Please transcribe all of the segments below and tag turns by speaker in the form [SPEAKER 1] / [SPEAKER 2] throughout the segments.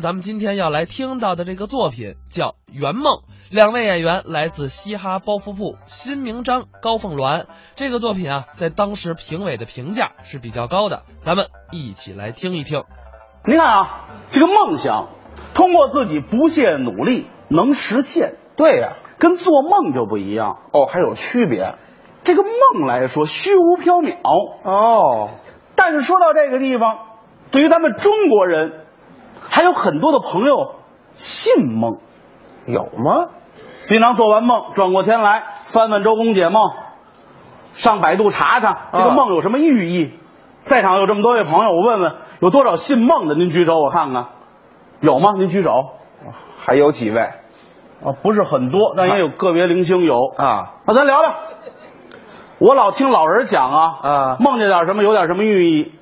[SPEAKER 1] 咱们今天要来听到的这个作品叫《圆梦》，两位演员来自嘻哈包袱铺，辛明章、高凤鸾。这个作品啊，在当时评委的评价是比较高的，咱们一起来听一听。
[SPEAKER 2] 您看啊，这个梦想，通过自己不懈努力能实现，
[SPEAKER 3] 对呀、
[SPEAKER 2] 跟做梦就不一样。
[SPEAKER 3] 哦，还有区别
[SPEAKER 2] 这个梦来说虚无缥缈，
[SPEAKER 3] 哦。
[SPEAKER 2] 但是说到这个地方，对于咱们中国人，还有很多的朋友信梦。
[SPEAKER 3] 有吗？
[SPEAKER 2] 经常做完梦，转过天来翻翻周公解梦，上百度查查这个
[SPEAKER 3] 啊
[SPEAKER 2] 梦有什么寓意。在场有这么多位朋友，我问问有多少信梦的？您举手，我看看，有吗？您举手。
[SPEAKER 3] 还有几位
[SPEAKER 2] 啊，不是很多，但也有个别零星有。
[SPEAKER 3] 啊？
[SPEAKER 2] 那咱聊聊。我老听老人讲啊，
[SPEAKER 3] 啊
[SPEAKER 2] 梦见点什么有点什么寓意。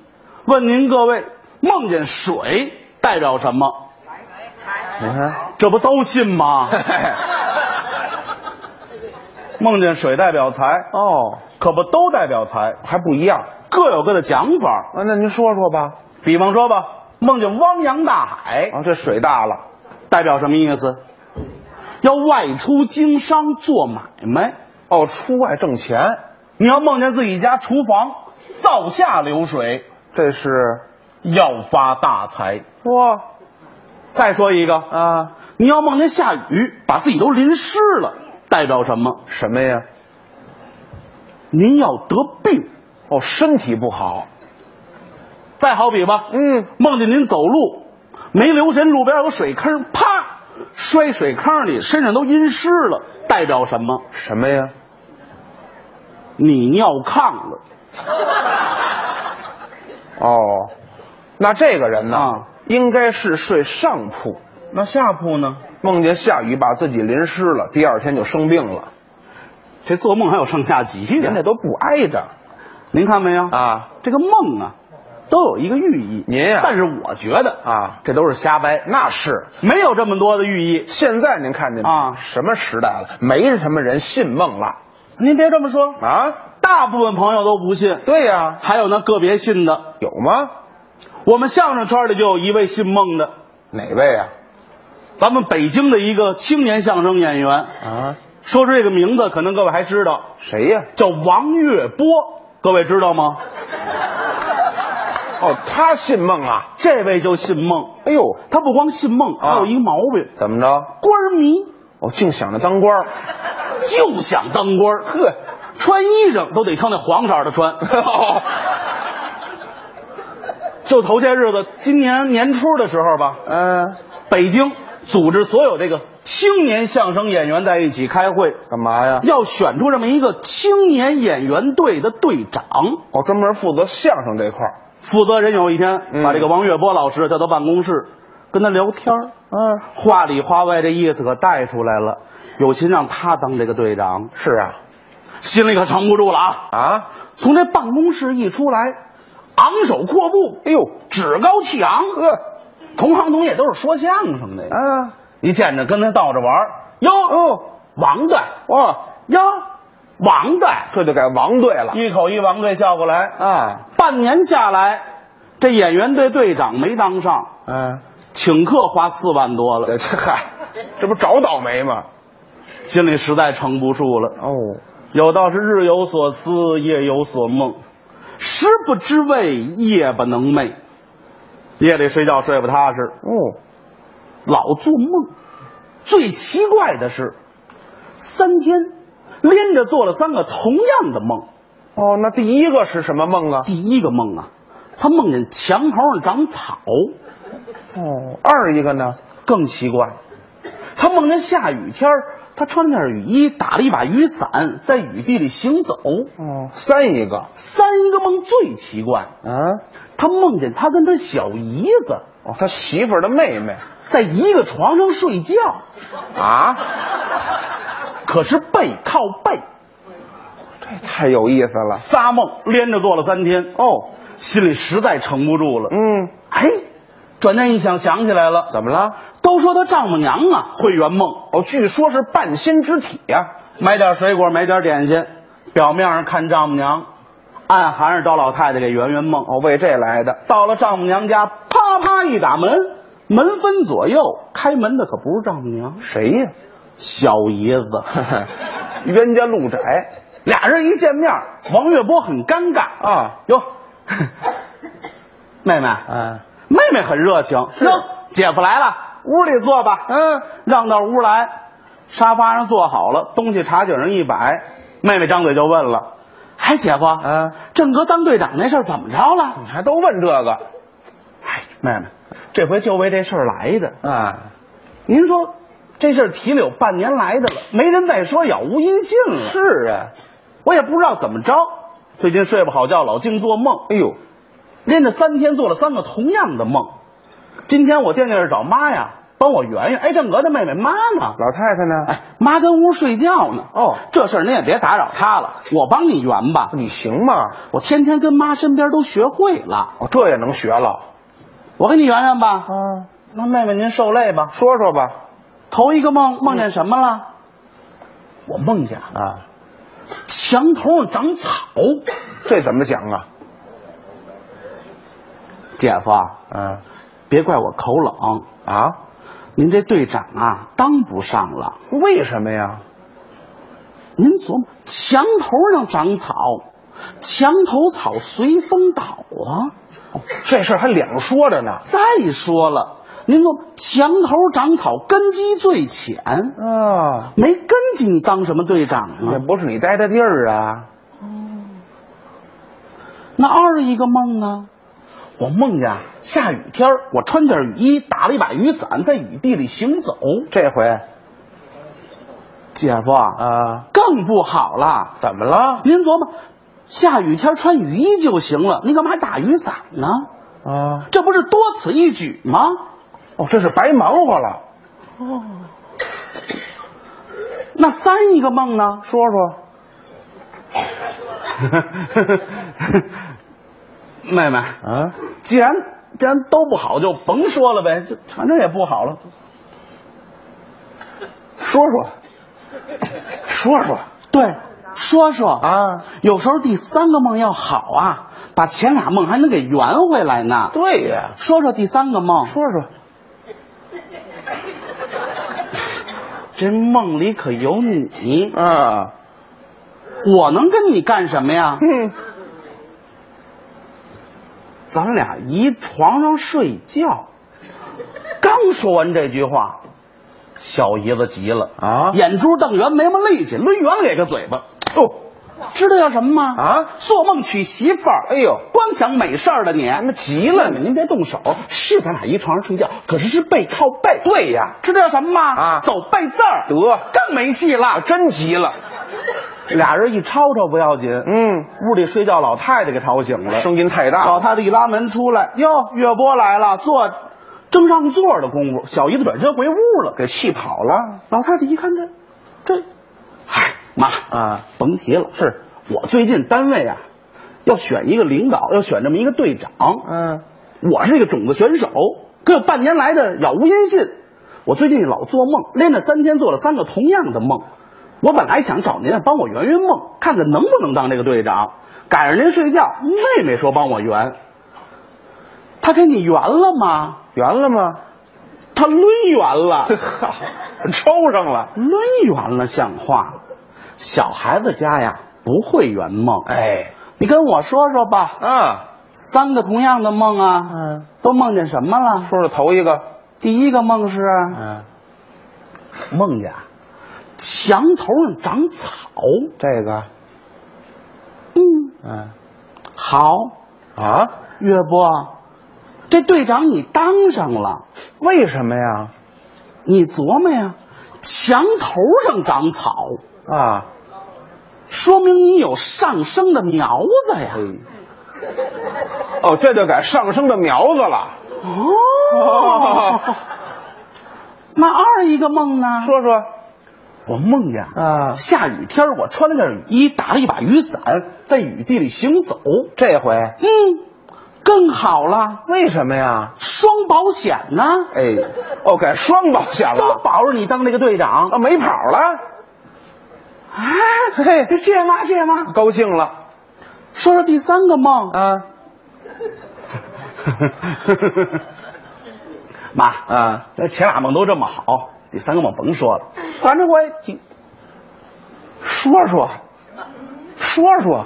[SPEAKER 2] 问您各位，梦见水代表什么？
[SPEAKER 3] 你看，
[SPEAKER 2] 这不都信吗？梦见水代表财，
[SPEAKER 3] 哦，
[SPEAKER 2] 可不都代表财，
[SPEAKER 3] 还不一样
[SPEAKER 2] 各有各的讲法。
[SPEAKER 3] 啊？那您说说吧。
[SPEAKER 2] 比方说吧，梦见汪洋大海，
[SPEAKER 3] 啊，这水大了，
[SPEAKER 2] 代表什么意思？要外出经商做买卖。
[SPEAKER 3] 哦，出外挣钱，
[SPEAKER 2] 你要梦见自己家厨房灶下流水，
[SPEAKER 3] 这是
[SPEAKER 2] 要发大财。
[SPEAKER 3] 哇
[SPEAKER 2] 再说一个，
[SPEAKER 3] 啊？
[SPEAKER 2] 你要梦见下雨，把自己都淋湿了，代表什么？
[SPEAKER 3] 什么呀？
[SPEAKER 2] 您要得病。
[SPEAKER 3] 哦，身体不好。
[SPEAKER 2] 再好比吧，
[SPEAKER 3] 嗯，
[SPEAKER 2] 梦见您走路没留神，路边有水坑，啪摔水坑里，身上都阴湿了，代表什么？
[SPEAKER 3] 什么呀？
[SPEAKER 2] 你尿炕了
[SPEAKER 3] 哦，那这个人呢？
[SPEAKER 2] 啊
[SPEAKER 3] 应该是睡上铺，
[SPEAKER 2] 那下铺呢？
[SPEAKER 3] 梦见下雨把自己淋湿了，第二天就生病了。
[SPEAKER 2] 这做梦还有上下级的，
[SPEAKER 3] 人家都不挨着
[SPEAKER 2] 您看没有？
[SPEAKER 3] 啊。
[SPEAKER 2] 这个梦啊，都有一个寓意。
[SPEAKER 3] 您呀
[SPEAKER 2] 但是我觉得
[SPEAKER 3] 啊，
[SPEAKER 2] 这都是瞎掰，
[SPEAKER 3] 那是
[SPEAKER 2] 没有这么多的寓意。
[SPEAKER 3] 现在您看见没
[SPEAKER 2] 啊
[SPEAKER 3] 什么时代了？没什么人信梦了
[SPEAKER 2] 您别这么说，
[SPEAKER 3] 啊？
[SPEAKER 2] 大部分朋友都不信，
[SPEAKER 3] 对呀、
[SPEAKER 2] 还有那个别信的。
[SPEAKER 3] 有吗？
[SPEAKER 2] 我们相声圈里就有一位姓孟的，
[SPEAKER 3] 哪位啊、
[SPEAKER 2] 咱们北京的一个青年相声演员。
[SPEAKER 3] 啊？
[SPEAKER 2] 说出这个名字，可能各位还知道，
[SPEAKER 3] 谁呀、
[SPEAKER 2] 叫王月波，各位知道吗？
[SPEAKER 3] 哦，他姓孟啊？
[SPEAKER 2] 这位就姓孟，
[SPEAKER 3] 哎呦，
[SPEAKER 2] 他不光姓孟，
[SPEAKER 3] 啊
[SPEAKER 2] 还有一个毛病，
[SPEAKER 3] 怎么着？
[SPEAKER 2] 官儿迷，
[SPEAKER 3] 我净想着当官儿。
[SPEAKER 2] 就想当官儿。
[SPEAKER 3] 呵，
[SPEAKER 2] 穿衣裳都得挑那黄色的穿。就头些日子，今年年初的时候吧，
[SPEAKER 3] 嗯、
[SPEAKER 2] 北京组织所有这个青年相声演员在一起开会，
[SPEAKER 3] 干嘛呀？
[SPEAKER 2] 要选出这么一个青年演员队的队长。
[SPEAKER 3] 我专门负责相声这块儿。
[SPEAKER 2] 负责人有一天
[SPEAKER 3] 嗯
[SPEAKER 2] 把这个王月波老师叫到办公室，跟他聊天儿
[SPEAKER 3] 嗯，
[SPEAKER 2] 话里话外这意思可带出来了，有心让他当这个队长，
[SPEAKER 3] 是啊。
[SPEAKER 2] 心里可撑不住了啊！
[SPEAKER 3] 啊？
[SPEAKER 2] 从这办公室一出来，昂首阔步，
[SPEAKER 3] 哎呦，
[SPEAKER 2] 趾高气昂，呵，同行同业都是说相声的呀，
[SPEAKER 3] 啊，
[SPEAKER 2] 一见着跟他倒着玩儿哟
[SPEAKER 3] 哦，
[SPEAKER 2] 王队
[SPEAKER 3] 哦，
[SPEAKER 2] 哟王队，
[SPEAKER 3] 这就改王队了
[SPEAKER 2] 一口一王队叫过来，
[SPEAKER 3] 啊。
[SPEAKER 2] 半年下来，这演员队队长没当上，
[SPEAKER 3] 嗯，
[SPEAKER 2] 请客花四万多了，
[SPEAKER 3] 这这嗨，这不找倒霉吗？
[SPEAKER 2] 心里实在撑不住了。
[SPEAKER 3] 哦，
[SPEAKER 2] 有道是日有所思，夜有所梦，食不知味，夜不能寐。夜里睡觉睡不踏实，
[SPEAKER 3] 哦，
[SPEAKER 2] 老做梦。最奇怪的是，三天连着做了三个同样的梦。
[SPEAKER 3] 哦，那第一个是什么梦啊？
[SPEAKER 2] 第一个梦啊，他梦见墙头上长草，
[SPEAKER 3] 哦，二一个呢？
[SPEAKER 2] 更奇怪，他梦见下雨天儿他穿件雨衣，打了一把雨伞，在雨地里行走。
[SPEAKER 3] 哦，三一个
[SPEAKER 2] 三一个梦最奇怪，
[SPEAKER 3] 啊？
[SPEAKER 2] 他梦见他跟他小姨子
[SPEAKER 3] 哦，他媳妇儿的妹妹
[SPEAKER 2] 在一个床上睡觉，
[SPEAKER 3] 啊？
[SPEAKER 2] 可是背靠背，
[SPEAKER 3] 这太有意思了。
[SPEAKER 2] 仨梦连着做了三天，
[SPEAKER 3] 哦，
[SPEAKER 2] 心里实在撑不住了。
[SPEAKER 3] 嗯，
[SPEAKER 2] 哎，转念一想，想起来了，
[SPEAKER 3] 怎么了？
[SPEAKER 2] 都说他丈母娘啊会圆梦，
[SPEAKER 3] 哦，据说是半仙之体呀、
[SPEAKER 2] 买点水果，买点点心，表面上看丈母娘，暗含着找老太太给圆圆梦。
[SPEAKER 3] 哦，为这来的。
[SPEAKER 2] 到了丈母娘家，啪啪一打门，门分左右，开门的可不是丈母娘，
[SPEAKER 3] 谁呀？
[SPEAKER 2] 小姨子。
[SPEAKER 3] 冤家路窄
[SPEAKER 2] 俩人一见面，王月波很尴尬
[SPEAKER 3] 啊。
[SPEAKER 2] 哟，妹妹，
[SPEAKER 3] 啊，
[SPEAKER 2] 妹妹很热情。哟，姐夫来了，屋里坐吧。
[SPEAKER 3] 嗯，
[SPEAKER 2] 让到屋来，沙发上坐好了，东西茶几上一摆，妹妹张嘴就问了：“哎，姐夫，
[SPEAKER 3] 嗯，
[SPEAKER 2] 郑哥当队长那事儿怎么着了
[SPEAKER 3] 你还都问这个？”
[SPEAKER 2] 哎，妹妹，这回就为这事儿来的。
[SPEAKER 3] 啊，
[SPEAKER 2] 您说这事儿提了有半年来的了，没人再说杳无音信了。
[SPEAKER 3] 是啊。
[SPEAKER 2] 我也不知道怎么着，最近睡不好觉，老净做梦。
[SPEAKER 3] 哎呦，
[SPEAKER 2] 连着三天做了三个同样的梦。今天我惦记着找妈呀，帮我圆圆。哎，正娥的妹妹妈呢？
[SPEAKER 3] 老太太呢？
[SPEAKER 2] 哎，妈跟屋睡觉呢。
[SPEAKER 3] 哦
[SPEAKER 2] 这事儿您也别打扰她了，我帮你圆吧。
[SPEAKER 3] 你行吗？
[SPEAKER 2] 我天天跟妈身边都学会了，
[SPEAKER 3] 哦，这也能学了？
[SPEAKER 2] 我给你圆圆吧。
[SPEAKER 3] 啊，
[SPEAKER 2] 那妹妹您受累吧。
[SPEAKER 3] 说说吧。
[SPEAKER 2] 头一个梦梦见什么了？我梦见
[SPEAKER 3] 啊，
[SPEAKER 2] 墙头上长草。
[SPEAKER 3] 这怎么讲啊？
[SPEAKER 2] 姐夫啊，
[SPEAKER 3] 啊
[SPEAKER 2] 别怪我口冷，
[SPEAKER 3] 啊？
[SPEAKER 2] 您这队长啊当不上了。
[SPEAKER 3] 为什么呀？
[SPEAKER 2] 您琢磨，墙头上长草，墙头草随风倒啊。
[SPEAKER 3] 这事儿还两说着呢。
[SPEAKER 2] 再说了，您说墙头长草，根基最浅，
[SPEAKER 3] 啊，
[SPEAKER 2] 没根基，你当什么队长啊？
[SPEAKER 3] 那不是你待的地儿啊？
[SPEAKER 2] 那二一个梦呢？我梦见下雨天儿我穿件雨衣，打了一把雨伞，在雨地里行走。
[SPEAKER 3] 这回
[SPEAKER 2] 姐夫啊，
[SPEAKER 3] 啊，
[SPEAKER 2] 更不好了。
[SPEAKER 3] 怎么了？
[SPEAKER 2] 您琢磨，下雨天穿雨衣就行了，您干嘛还打雨伞呢？
[SPEAKER 3] 啊，
[SPEAKER 2] 这不是多此一举吗？
[SPEAKER 3] 哦，这是白忙活了。
[SPEAKER 2] 哦那三一个梦呢？
[SPEAKER 3] 说说。
[SPEAKER 2] 妹妹，
[SPEAKER 3] 啊，
[SPEAKER 2] 既然既然都不好，就甭说了呗，就反正也不好了。
[SPEAKER 3] 说说，说说。
[SPEAKER 2] 对，说说。
[SPEAKER 3] 啊，
[SPEAKER 2] 有时候第三个梦要好啊，把前俩梦还能给圆回来呢。
[SPEAKER 3] 对呀，
[SPEAKER 2] 说说第三个梦，
[SPEAKER 3] 说说。
[SPEAKER 2] 这梦里可有你，
[SPEAKER 3] 啊，
[SPEAKER 2] 我能跟你干什么呀？
[SPEAKER 3] 嗯，
[SPEAKER 2] 咱俩一床上睡觉。刚说完这句话，小姨子急了
[SPEAKER 3] 啊
[SPEAKER 2] 眼珠瞪圆，没么力气，抡圆了给个嘴巴。哦，知道叫什么吗？
[SPEAKER 3] 啊
[SPEAKER 2] 做梦娶媳妇儿。
[SPEAKER 3] 哎呦，
[SPEAKER 2] 光想美事儿的你，那急了呢。您别动手，是咱俩一床上睡觉，可是是背靠背。
[SPEAKER 3] 对呀，
[SPEAKER 2] 知道叫什么吗？
[SPEAKER 3] 啊
[SPEAKER 2] 走背字儿。
[SPEAKER 3] 得
[SPEAKER 2] 更没戏了。
[SPEAKER 3] 真急了。
[SPEAKER 2] 俩人一吵吵不要紧，
[SPEAKER 3] 嗯，
[SPEAKER 2] 屋里睡觉老太太给吵醒了，
[SPEAKER 3] 声音太大。
[SPEAKER 2] 老太太一拉门出来，哟，月波来了，坐，正上座的功夫，小姨子转身回屋了。
[SPEAKER 3] 给气跑了。
[SPEAKER 2] 老太太一看这，这，嗨，妈
[SPEAKER 3] 啊，
[SPEAKER 2] 甭提了，
[SPEAKER 3] 是
[SPEAKER 2] 我最近单位啊，要选一个领导，要选这么一个队长。
[SPEAKER 3] 嗯，
[SPEAKER 2] 我是一个种子选手，可有半年来的杳无音信。我最近老做梦，连着三天做了三个同样的梦。我本来想找您帮我圆圆梦，看看能不能当这个队长。赶上您睡觉，妹妹说帮我圆，她给你圆了吗？
[SPEAKER 3] 圆了吗？
[SPEAKER 2] 她抡圆了，
[SPEAKER 3] 好，抽上了。
[SPEAKER 2] 抡圆了像话。小孩子家呀不会圆梦，
[SPEAKER 3] 哎，
[SPEAKER 2] 你跟我说说吧。
[SPEAKER 3] 嗯，
[SPEAKER 2] 三个同样的梦啊，
[SPEAKER 3] 嗯，
[SPEAKER 2] 都梦见什么了？
[SPEAKER 3] 说说头一个。
[SPEAKER 2] 第一个梦是
[SPEAKER 3] 嗯，
[SPEAKER 2] 梦见啊墙头上长草，
[SPEAKER 3] 这个。
[SPEAKER 2] 嗯，
[SPEAKER 3] 嗯
[SPEAKER 2] 好，
[SPEAKER 3] 啊，
[SPEAKER 2] 岳波，这队长你当上了，
[SPEAKER 3] 为什么呀？
[SPEAKER 2] 你琢磨呀，墙头上长草，
[SPEAKER 3] 啊，
[SPEAKER 2] 说明你有上升的苗子呀。
[SPEAKER 3] 哦，这就改上升的苗子了。
[SPEAKER 2] 哦，那二一个梦呢？
[SPEAKER 3] 说说。
[SPEAKER 2] 我梦见
[SPEAKER 3] 啊
[SPEAKER 2] 下雨天我穿了件雨衣，打了一把雨伞，在雨地里行走。
[SPEAKER 3] 这回
[SPEAKER 2] 嗯，更好了，
[SPEAKER 3] 为什么呀？
[SPEAKER 2] 双保险呢，
[SPEAKER 3] 哎，，OK，双保险了
[SPEAKER 2] 都
[SPEAKER 3] 了。
[SPEAKER 2] 保着你当这个队长。
[SPEAKER 3] 啊，没跑了。
[SPEAKER 2] 啊，
[SPEAKER 3] 嘿，
[SPEAKER 2] 谢谢妈，谢谢妈。
[SPEAKER 3] 高兴了
[SPEAKER 2] 说说第三个梦，
[SPEAKER 3] 啊。
[SPEAKER 2] 妈
[SPEAKER 3] 啊，
[SPEAKER 2] 这前俩梦都这么好，第三个梦甭说了，反正我也挺
[SPEAKER 3] 说说，说说，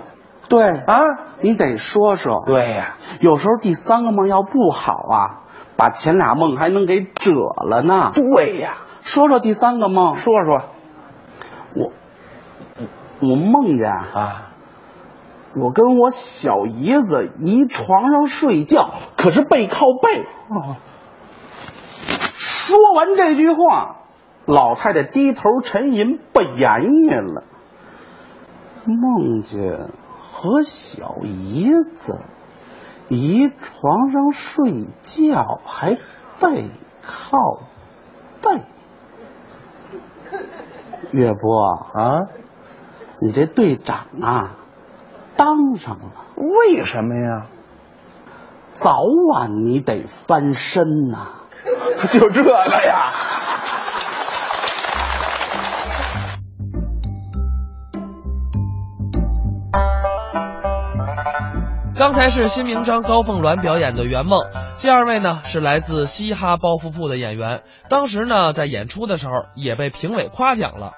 [SPEAKER 2] 对
[SPEAKER 3] 啊，
[SPEAKER 2] 你得说说。
[SPEAKER 3] 对呀、
[SPEAKER 2] 有时候第三个梦要不好啊，把前俩梦还能给褶了呢。
[SPEAKER 3] 对呀、
[SPEAKER 2] 说说第三个梦，
[SPEAKER 3] 说说
[SPEAKER 2] 我我梦见啊，
[SPEAKER 3] 啊，
[SPEAKER 2] 我跟我小姨子一床上睡觉，可是背靠背。
[SPEAKER 3] 哦，
[SPEAKER 2] 说完这句话，老太太低头沉吟，不言语了。梦见和小姨子一床上睡觉，还背靠背。岳波，
[SPEAKER 3] 啊，
[SPEAKER 2] 你这队长啊，当上了，
[SPEAKER 3] 为什么呀？
[SPEAKER 2] 早晚你得翻身呐、
[SPEAKER 3] 就这个呀？
[SPEAKER 1] 刚才是新名章、高凤鸾表演的圆梦，这二位呢是来自嘻哈包袱铺的演员，当时呢在演出的时候也被评委夸奖了。